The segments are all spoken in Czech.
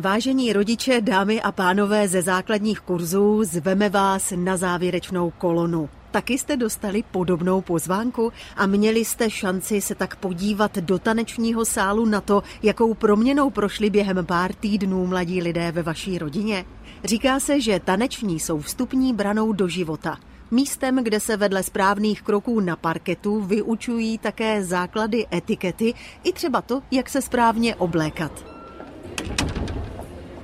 Vážení rodiče, dámy a pánové ze základních kurzů, zveme vás na závěrečnou kolonu. Taky jste dostali podobnou pozvánku a měli jste šanci se tak podívat do tanečního sálu na to, jakou proměnou prošli během pár týdnů mladí lidé ve vaší rodině? Říká se, že taneční jsou vstupní branou do života. Místem, kde se vedle správných kroků na parketu vyučují také základy etikety i třeba to, jak se správně oblékat.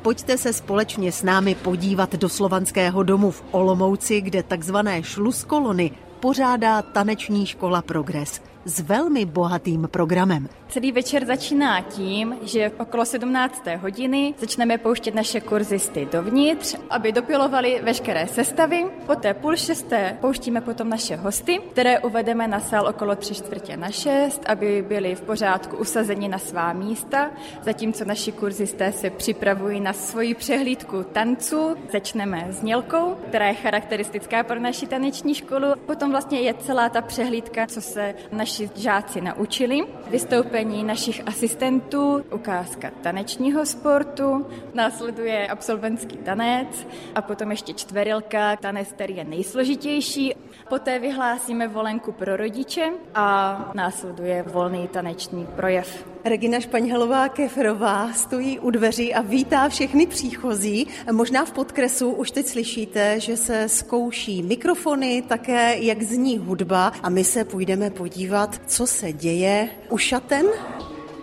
Pojďte se společně s námi podívat do slovanského domu v Olomouci, kde takzvané šluskolony pořádá taneční škola Progres s velmi bohatým programem. Celý večer začíná tím, že okolo 17. hodiny začneme pouštět naše kurzisty dovnitř, aby dopilovali veškeré sestavy. Poté půl šesté pouštíme potom naše hosty, které uvedeme na sál okolo tři čtvrtě na šest, aby byli v pořádku usazeni na svá místa, zatímco naši kurzisté se připravují na svoji přehlídku tanců. Začneme s nělkou, která je charakteristická pro naši taneční školu. Potom vlastně je celá ta přehlídka, co se naši žáci naučili. Vystoupení našich asistentů, ukázka tanečního sportu, následuje absolventský tanec a potom ještě čtverilka, tanec, který je nejsložitější. Poté vyhlásíme volenku pro rodiče a následuje volný taneční projev. Regina Španělová Keferová stojí u dveří a vítá všechny příchozí. Možná v podkresu už teď slyšíte, že se zkouší mikrofony, také jak zní hudba a my se půjdeme podívat, co se děje u šaten,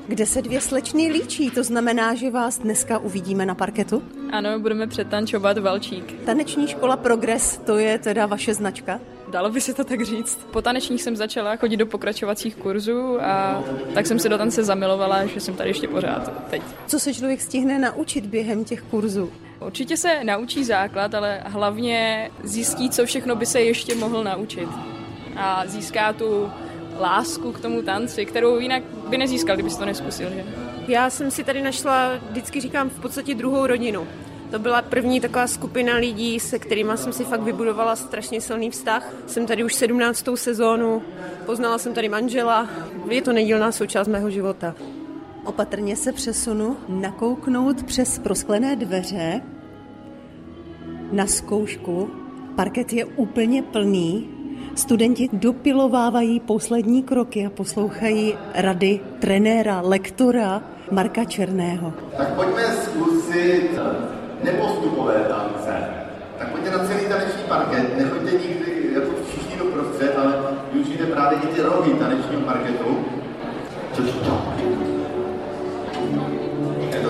kde se dvě slečny líčí. To znamená, že vás dneska uvidíme na parketu? Ano, budeme přetančovat valčík. Taneční škola Progres, to je teda vaše značka? Dalo by se to tak říct. Po tanečních jsem začala chodit do pokračovacích kurzů a tak jsem se do tance zamilovala, že jsem tady ještě pořád teď. Co se člověk stihne naučit během těch kurzů? Určitě se naučí základ, ale hlavně zjistí, co všechno by se ještě mohl naučit. A získá tu lásku k tomu tanci, kterou jinak by nezískal, kdyby to neskusil. Že? Já jsem si tady našla, vždycky říkám, v podstatě druhou rodinu. To byla první taková skupina lidí, se kterými jsem si fakt vybudovala strašně silný vztah. Jsem tady už 17. sezónu, poznala jsem tady manžela, je to nedílná součást mého života. Opatrně se přesunu nakouknout přes prosklené dveře na zkoušku. Parket je úplně plný. Studenti dopilovávají poslední kroky a poslouchají rady trenéra, lektora Marka Černého. Tak pojďme zkusit nepostupové tance. Tak pojďte na celý taneční parket, nechoďte nikdy jako všichni do prostřed, ale využijte právě i ty rohy tanečního parketu. Čau. Je to.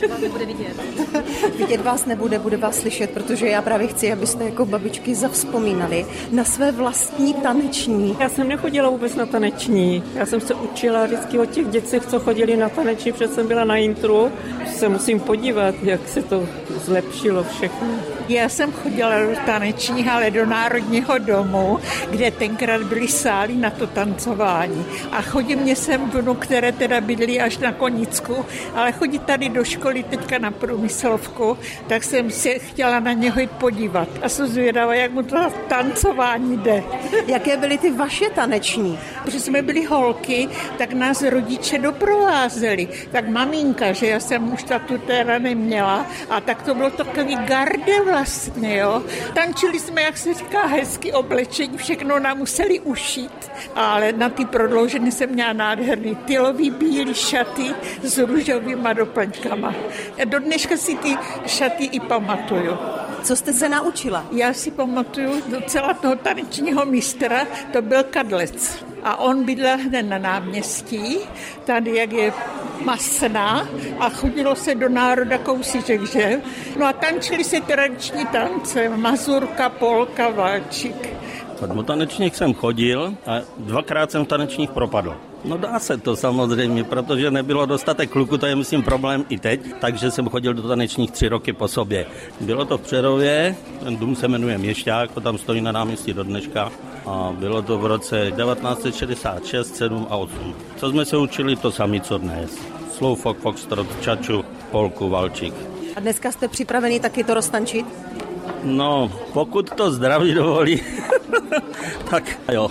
Že vás nebude vidět. vidět vás nebude, bude vás slyšet, protože já právě chci, abyste jako babičky zavzpomínali na své vlastní taneční. Já jsem nechodila vůbec na taneční. Já jsem se učila vždycky od těch dětcích, co chodili na taneční, protože jsem byla na intru. Se musím podívat, jak se to zlepšilo všechno. Já jsem chodila do tanečních, ale do Národního domu, kde tenkrát byly sály na to tancování. A chodí mě sem vnuk, které teda bydlí až na Konicku, ale chodí tady do školy teďka na průmyslovku, tak jsem se chtěla na něho jít podívat. A jsem zvědavá, jak mu to tancování jde. Jaké byly ty vaše taneční? Protože jsme byli holky, tak nás rodiče doprovázeli. Tak maminka, že já jsem už tu teda neměla, a tak to bylo takový garde vlastně, jo. Tančili jsme, jak se říká, hezky oblečení, všechno nám museli ušít, ale na ty prodloužené jsem měla nádherný tylový bílý šaty s růžovýma doplňkama. Já do dneška si ty šaty i pamatuju. Co jste se naučila? Já si pamatuju docela toho tanečního mistra, to byl Kadlec. A on bydlel hned na náměstí, tady jak je masná a chodilo se do národa kousíček, že? No a tančili se tradiční tance, mazurka, polka, valčík. Do tanečních jsem chodil a dvakrát jsem v tanečních propadl. No dá se to samozřejmě, protože nebylo dostatek kluku, to je myslím problém i teď, takže jsem chodil do tanečních tři roky po sobě. Bylo to v Přerově, ten dům se jmenuje Měšťák, to tam stojí na náměstí do dneška a bylo to v roce 1966, 7 a 8. Co jsme se učili, to sami co dnes. Slow fox, foxtrot, čaču, polku, valčík. A dneska jste připraveni taky to roztančit? No, pokud to zdraví dovolí, tak jo.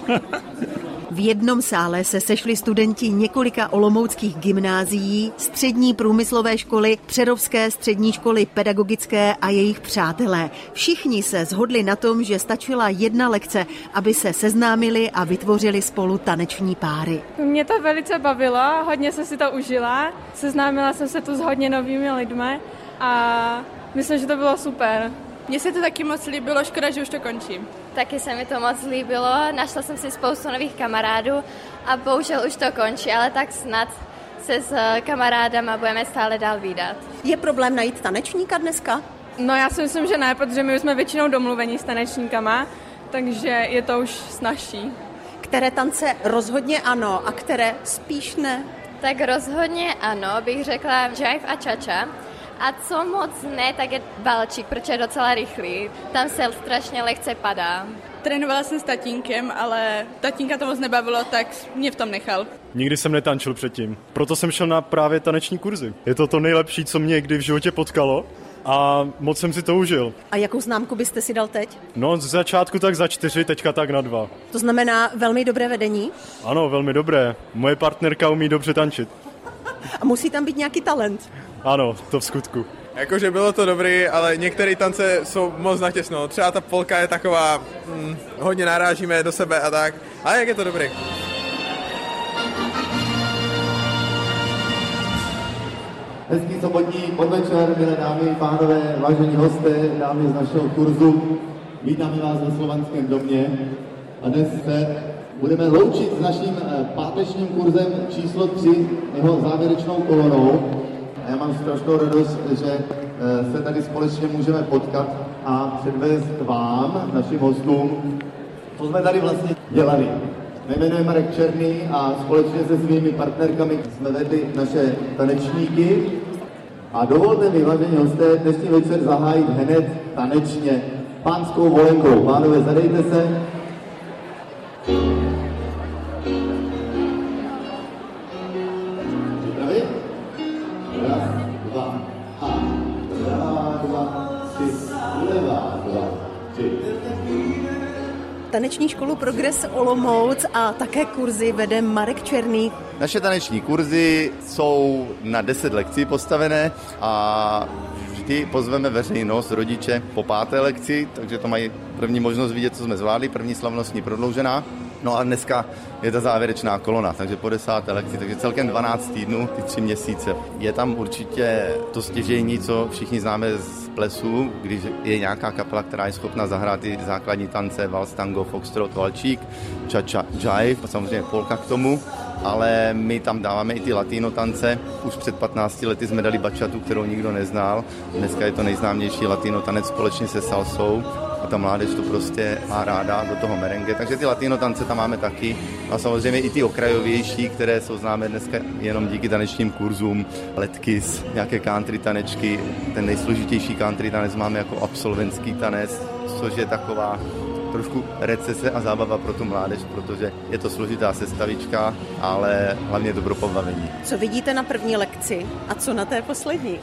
V jednom sále se sešli studenti několika olomouckých gymnázií, střední průmyslové školy, Přerovské střední školy pedagogické a jejich přátelé. Všichni se zhodli na tom, že stačila jedna lekce, aby se seznámili a vytvořili spolu taneční páry. Mě to velice bavilo, hodně jsem si to užila, seznámila jsem se tu s hodně novými lidmi a myslím, že to bylo super. Mně se to taky moc líbilo, škoda, že už to končím. Taky se mi to moc líbilo, našla jsem si spoustu nových kamarádů a bohužel už to končí, ale tak snad se s kamarádama budeme stále dál výdat. Je problém najít tanečníka dneska? No já si myslím, že ne, protože my už jsme většinou domluvení s tanečníkama, takže je to už snažší. Které tance rozhodně ano a které spíš ne? Tak rozhodně ano, bych řekla jive a čača. A co moc ne, tak je balčík, protože je docela rychlý. Tam se strašně lehce padá. Trénovala jsem s tatínkem, ale tatínka to moc nebavilo, tak mě v tom nechal. Nikdy jsem netančil předtím, proto jsem šel na právě taneční kurzy. Je to to nejlepší, co mě kdy v životě potkalo a moc jsem si to užil. A jakou známku byste si dal teď? No, z začátku tak za čtyři, teďka tak na dva. To znamená velmi dobré vedení? Ano, velmi dobré. Moje partnerka umí dobře tančit. A musí tam být nějaký talent? Ano, to v skutku. Jakože bylo to dobrý, ale některé tance jsou moc natěsno. Třeba ta polka je taková, hm, hodně narážíme do sebe a tak. Ale jak je to dobrý? Hezký sobotní podvečer, milé dámy, pánové, vážení hosté, dámy z našeho kurzu. Vítáme vás ve Slovanském domě a dnes se budeme loučit s naším pátečním kurzem číslo 3, jeho závěrečnou kolonou. A já mám strašnou radost, že se tady společně můžeme potkat a předvést vám, našim hostům, co jsme tady vlastně dělali. Jmenuji Marek Černý a společně se svými partnerkami jsme vedli naše tanečníky. A dovolte mi, vážení hosté, dnešní večer zahájit hned tanečně pánskou volenkou. Pánové, zadejte se. Taneční školu Progres Olomouc a také kurzy vede Marek Černý. Naše taneční kurzy jsou na 10 lekcí postavené a vždy pozveme veřejnost, rodiče po páté lekci, takže to mají první možnost vidět, co jsme zvládli, první slavnostní prodloužená. No a dneska je ta závěrečná kolona, takže po desáté lekci, takže celkem 12 týdnů, ty tři měsíce. Je tam určitě to stěžení, co všichni známe z plesu, když je nějaká kapela, která je schopna zahrát ty základní tance, vals, tango, foxtrot, valčík, cha-cha, jive, a samozřejmě polka k tomu, ale my tam dáváme i ty latino tance. Už před 15 lety jsme dali bačatu, kterou nikdo neznal. Dneska je to nejznámější latino tanec společně se salsou a ta mládež to prostě má ráda do toho merengue. Takže ty latino tance tam máme taky. A samozřejmě i ty okrajovější, které jsou známé dneska jenom díky tanečním kurzům, letkis, nějaké country tanečky. Ten nejsložitější country tanec máme jako absolventský tanec, což je taková trošku recese a zábava pro tu mládež, protože je to složitá sestavička, ale hlavně je to pro pobavení. Co vidíte na první lekci a co na té poslední?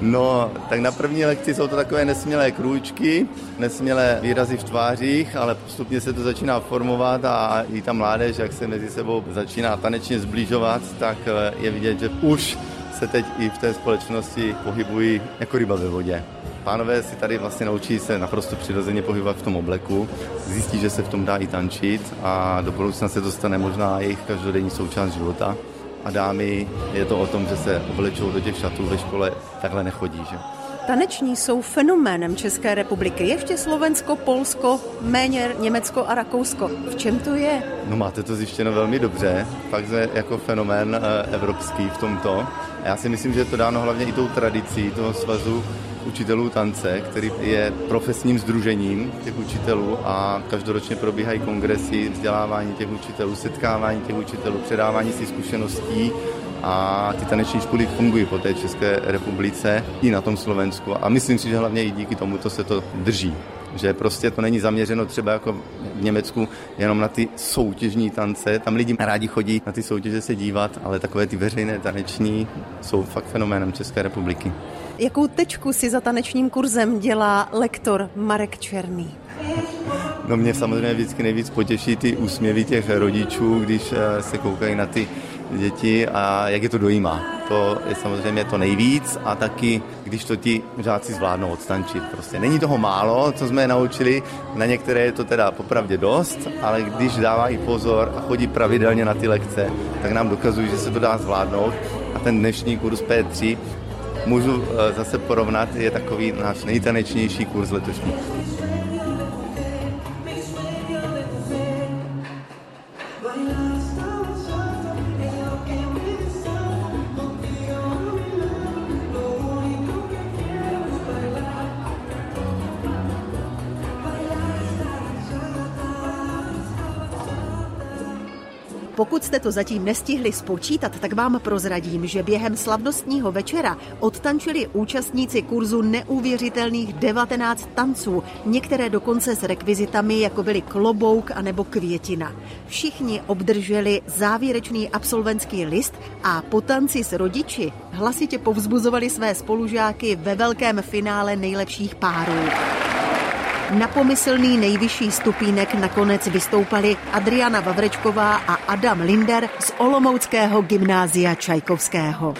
No, tak na první lekci jsou to takové nesmělé krůčky, nesmělé výrazy v tvářích, ale postupně se to začíná formovat a i ta mládež, jak se mezi sebou začíná tanečně zbližovat, tak je vidět, že už se teď i v té společnosti pohybují jako ryba ve vodě. Pánové si tady vlastně naučí se naprosto přirozeně pohybovat v tom obleku, zjistí, že se v tom dá i tančit a do budoucna se to stane možná jejich každodenní součást života. A dámy, je to o tom, že se oblečou do těch šatů ve škole, takhle nechodí, že? Taneční jsou fenoménem České republiky. Ještě Slovensko, Polsko, méně Německo a Rakousko. V čem to je? No máte to zjištěno velmi dobře. Fakt je jako fenomén evropský v tomto. A já si myslím, že je to dáno hlavně i tou tradicí toho svazu učitelů tance, který je profesním združením těch učitelů a každoročně probíhají kongresy, vzdělávání těch učitelů, setkávání těch učitelů, předávání si zkušeností a ty taneční školy fungují po té České republice i na tom Slovensku a myslím si, že hlavně i díky tomuto se to drží že prostě to není zaměřeno třeba jako v Německu jenom na ty soutěžní tance. Tam lidi rádi chodí na ty soutěže se dívat, ale takové ty veřejné taneční jsou fakt fenoménem České republiky. Jakou tečku si za tanečním kurzem dělá lektor Marek Černý? No mě samozřejmě vždycky nejvíc potěší ty úsměvy těch rodičů, když eh, se koukají na ty děti a jak je to dojímá. To je samozřejmě to nejvíc a taky, když to ti žáci zvládnou odstančit. Prostě není toho málo, co jsme je naučili, na některé je to teda popravdě dost, ale když dávají pozor a chodí pravidelně na ty lekce, tak nám dokazují, že se to dá zvládnout a ten dnešní kurz P3 můžu eh, zase porovnat, je takový náš nejtanečnější kurz letošní. Pokud jste to zatím nestihli spočítat, tak vám prozradím, že během slavnostního večera odtančili účastníci kurzu neuvěřitelných 19 tanců, některé dokonce s rekvizitami, jako byly klobouk a nebo květina. Všichni obdrželi závěrečný absolventský list a po tanci s rodiči hlasitě povzbuzovali své spolužáky ve velkém finále nejlepších párů. Na pomyslný nejvyšší stupínek nakonec vystoupali Adriana Vavrečková a Adam Linder z Olomouckého gymnázia Čajkovského.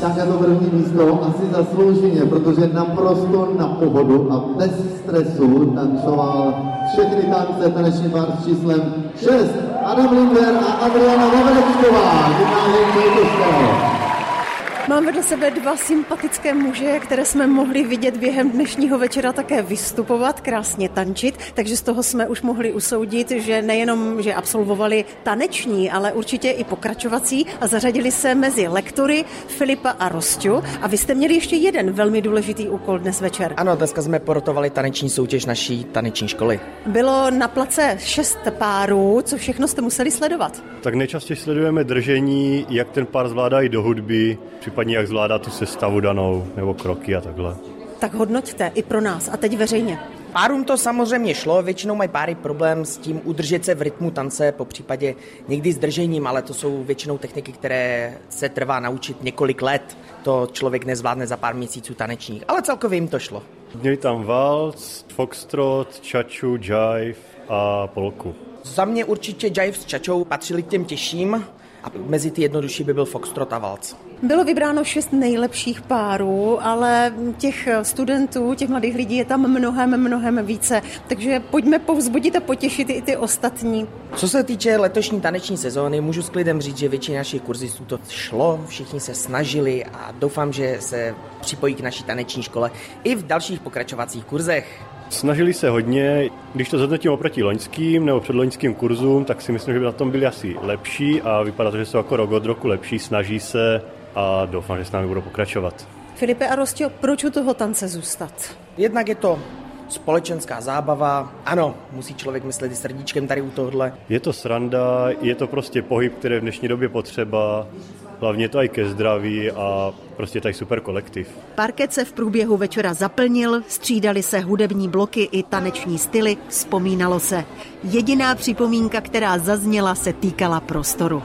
Také to první místo asi zaslouženě, protože naprosto na pohodu a bez stresu tancoval všechny tance taneční pár s číslem 6. Adam Linder a Adriana Vavrečková, gymnázium Čajkovského. Mám vedle sebe dva sympatické muže, které jsme mohli vidět během dnešního večera také vystupovat, krásně tančit, takže z toho jsme už mohli usoudit, že nejenom, že absolvovali taneční, ale určitě i pokračovací a zařadili se mezi lektory Filipa a Rosťu. A vy jste měli ještě jeden velmi důležitý úkol dnes večer. Ano, dneska jsme porotovali taneční soutěž naší taneční školy. Bylo na place šest párů, co všechno jste museli sledovat? Tak nejčastěji sledujeme držení, jak ten pár zvládá i do hudby, případně jak zvládá tu sestavu danou, nebo kroky a takhle. Tak hodnoťte i pro nás a teď veřejně. Párům to samozřejmě šlo, většinou mají páry problém s tím udržet se v rytmu tance, po případě někdy s držením, ale to jsou většinou techniky, které se trvá naučit několik let. To člověk nezvládne za pár měsíců tanečních, ale celkově jim to šlo. Měli tam waltz, foxtrot, čaču, jive a polku. Za mě určitě jive s čačou patřili k těm těžším a mezi ty jednodušší by byl foxtrot a waltz. Bylo vybráno šest nejlepších párů, ale těch studentů, těch mladých lidí je tam mnohem, mnohem více. Takže pojďme povzbudit a potěšit i ty ostatní. Co se týče letošní taneční sezóny, můžu s klidem říct, že většina našich kurzistů to šlo, všichni se snažili a doufám, že se připojí k naší taneční škole i v dalších pokračovacích kurzech. Snažili se hodně, když to zhodnotím oproti loňským nebo předloňským kurzům, tak si myslím, že by na tom byli asi lepší a vypadá to, že jsou jako rok od roku lepší, snaží se a doufám, že s námi budou pokračovat. Filipe a Rostio, proč u toho tance zůstat? Jednak je to společenská zábava. Ano, musí člověk myslet i srdíčkem tady u tohle. Je to sranda, je to prostě pohyb, který je v dnešní době potřeba. Hlavně to i ke zdraví a prostě tady super kolektiv. Parket se v průběhu večera zaplnil, střídali se hudební bloky i taneční styly, vzpomínalo se. Jediná připomínka, která zazněla, se týkala prostoru.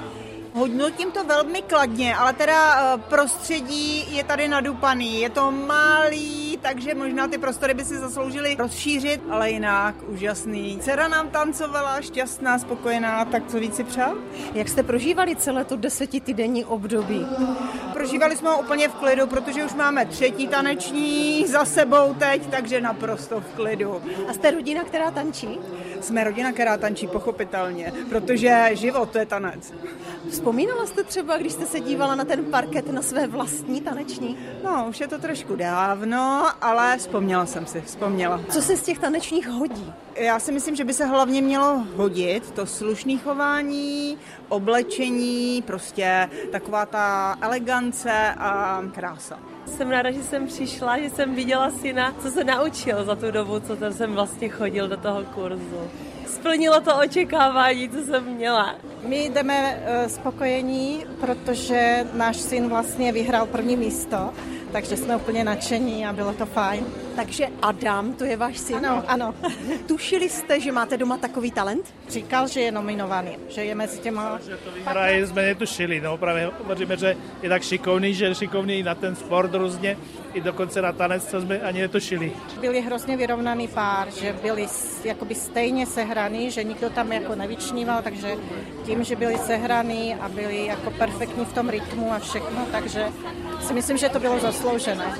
Hodnotím to velmi kladně, ale teda prostředí je tady nadupaný. Je to malý, takže možná ty prostory by si zasloužili rozšířit, ale jinak úžasný. Dcera nám tancovala, šťastná, spokojená, tak co víc si přál? Jak jste prožívali celé to desetitýdenní období? Prožívali jsme ho úplně v klidu, protože už máme třetí taneční za sebou teď, takže naprosto v klidu. A jste rodina, která tančí? Jsme rodina, která tančí pochopitelně, protože život to je tanec. Vzpomínala jste třeba, když jste se dívala na ten parket na své vlastní taneční? No, už je to trošku dávno, ale vzpomněla jsem si, vzpomněla. Co se z těch tanečních hodí? Já si myslím, že by se hlavně mělo hodit to slušné chování, oblečení, prostě taková ta elegance a krása. Jsem ráda, že jsem přišla, že jsem viděla syna, co se naučil za tu dobu, co ten jsem vlastně chodil do toho kurzu. Splnilo to očekávání, co jsem měla. My jdeme uh, spokojení, protože náš syn vlastně vyhrál první místo, takže jsme úplně nadšení a bylo to fajn. Takže Adam, to je váš syn? Ano, ano. Tušili jste, že máte doma takový talent? Říkal, že je nominovaný, že je mezi těma... Hraje jsme netušili, no právě hovoříme, že je tak šikovný, že je šikovný na ten sport různě, i dokonce na tanec, co jsme ani netušili. Byli hrozně vyrovnaný pár, že byli jakoby stejně sehraný, že nikdo tam jako nevyčníval, takže tím, že byli sehraný a byli jako perfektní v tom rytmu a všechno, takže si myslím, že to bylo zasloužené.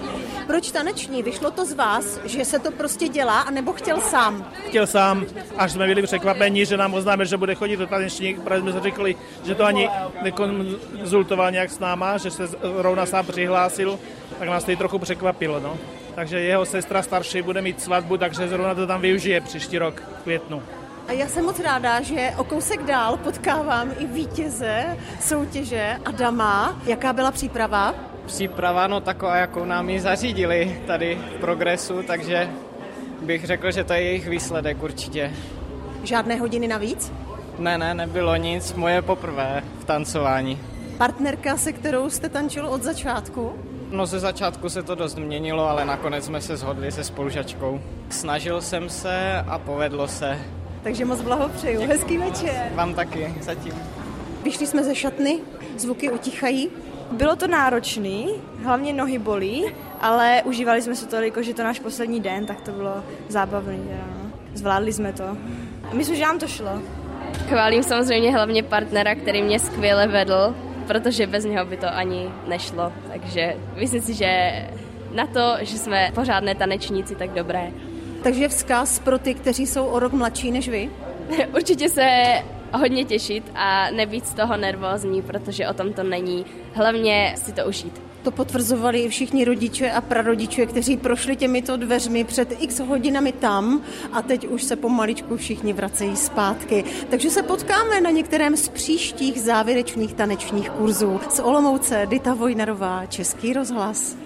Proč taneční? Vyšlo to z vás, že se to prostě dělá, anebo chtěl sám? Chtěl sám, až jsme byli překvapení, že nám oznámil, že bude chodit do taneční, protože jsme řekli, že to ani nekonzultoval nějak s náma, že se rovna sám přihlásil, tak nás to i trochu překvapilo. No. Takže jeho sestra starší bude mít svatbu, takže zrovna to tam využije příští rok v květnu. A já jsem moc ráda, že o kousek dál potkávám i vítěze soutěže Adama. Jaká byla příprava? Příprava, no taková, jakou nám ji zařídili tady v progresu, takže bych řekl, že to je jejich výsledek určitě. Žádné hodiny navíc? Ne, ne, nebylo nic, moje poprvé v tancování. Partnerka, se kterou jste tančil od začátku? No ze začátku se to dost měnilo, ale nakonec jsme se shodli se spolužačkou. Snažil jsem se a povedlo se. Takže moc blahopřeju. Hezký večer. Vám taky, zatím. Vyšli jsme ze šatny, zvuky utichají. Bylo to náročný, hlavně nohy bolí, ale užívali jsme se toliko, že to náš poslední den, tak to bylo zábavný. No. Zvládli jsme to. Myslím, že nám to šlo. Chválím samozřejmě hlavně partnera, který mě skvěle vedl, protože bez něho by to ani nešlo. Takže myslím si, že na to, že jsme pořádné tanečníci, tak dobré. Takže vzkaz pro ty, kteří jsou o rok mladší než vy? Určitě se hodně těšit a nebýt z toho nervózní, protože o tom to není. Hlavně si to užít. To potvrzovali i všichni rodiče a prarodiče, kteří prošli těmito dveřmi před x hodinami tam a teď už se pomaličku všichni vracejí zpátky. Takže se potkáme na některém z příštích závěrečných tanečních kurzů. Z Olomouce Dita Vojnarová, Český rozhlas.